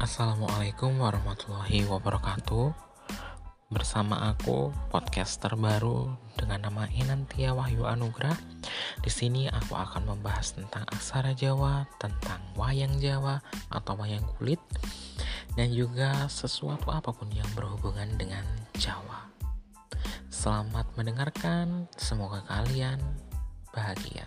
Assalamualaikum warahmatullahi wabarakatuh. Bersama aku podcast terbaru dengan nama Inantia Wahyu Anugrah. Di sini aku akan membahas tentang aksara Jawa, tentang wayang Jawa atau wayang kulit Dan juga sesuatu apa pun yang berhubungan dengan Jawa Selamat mendengarkan, semoga kalian bahagia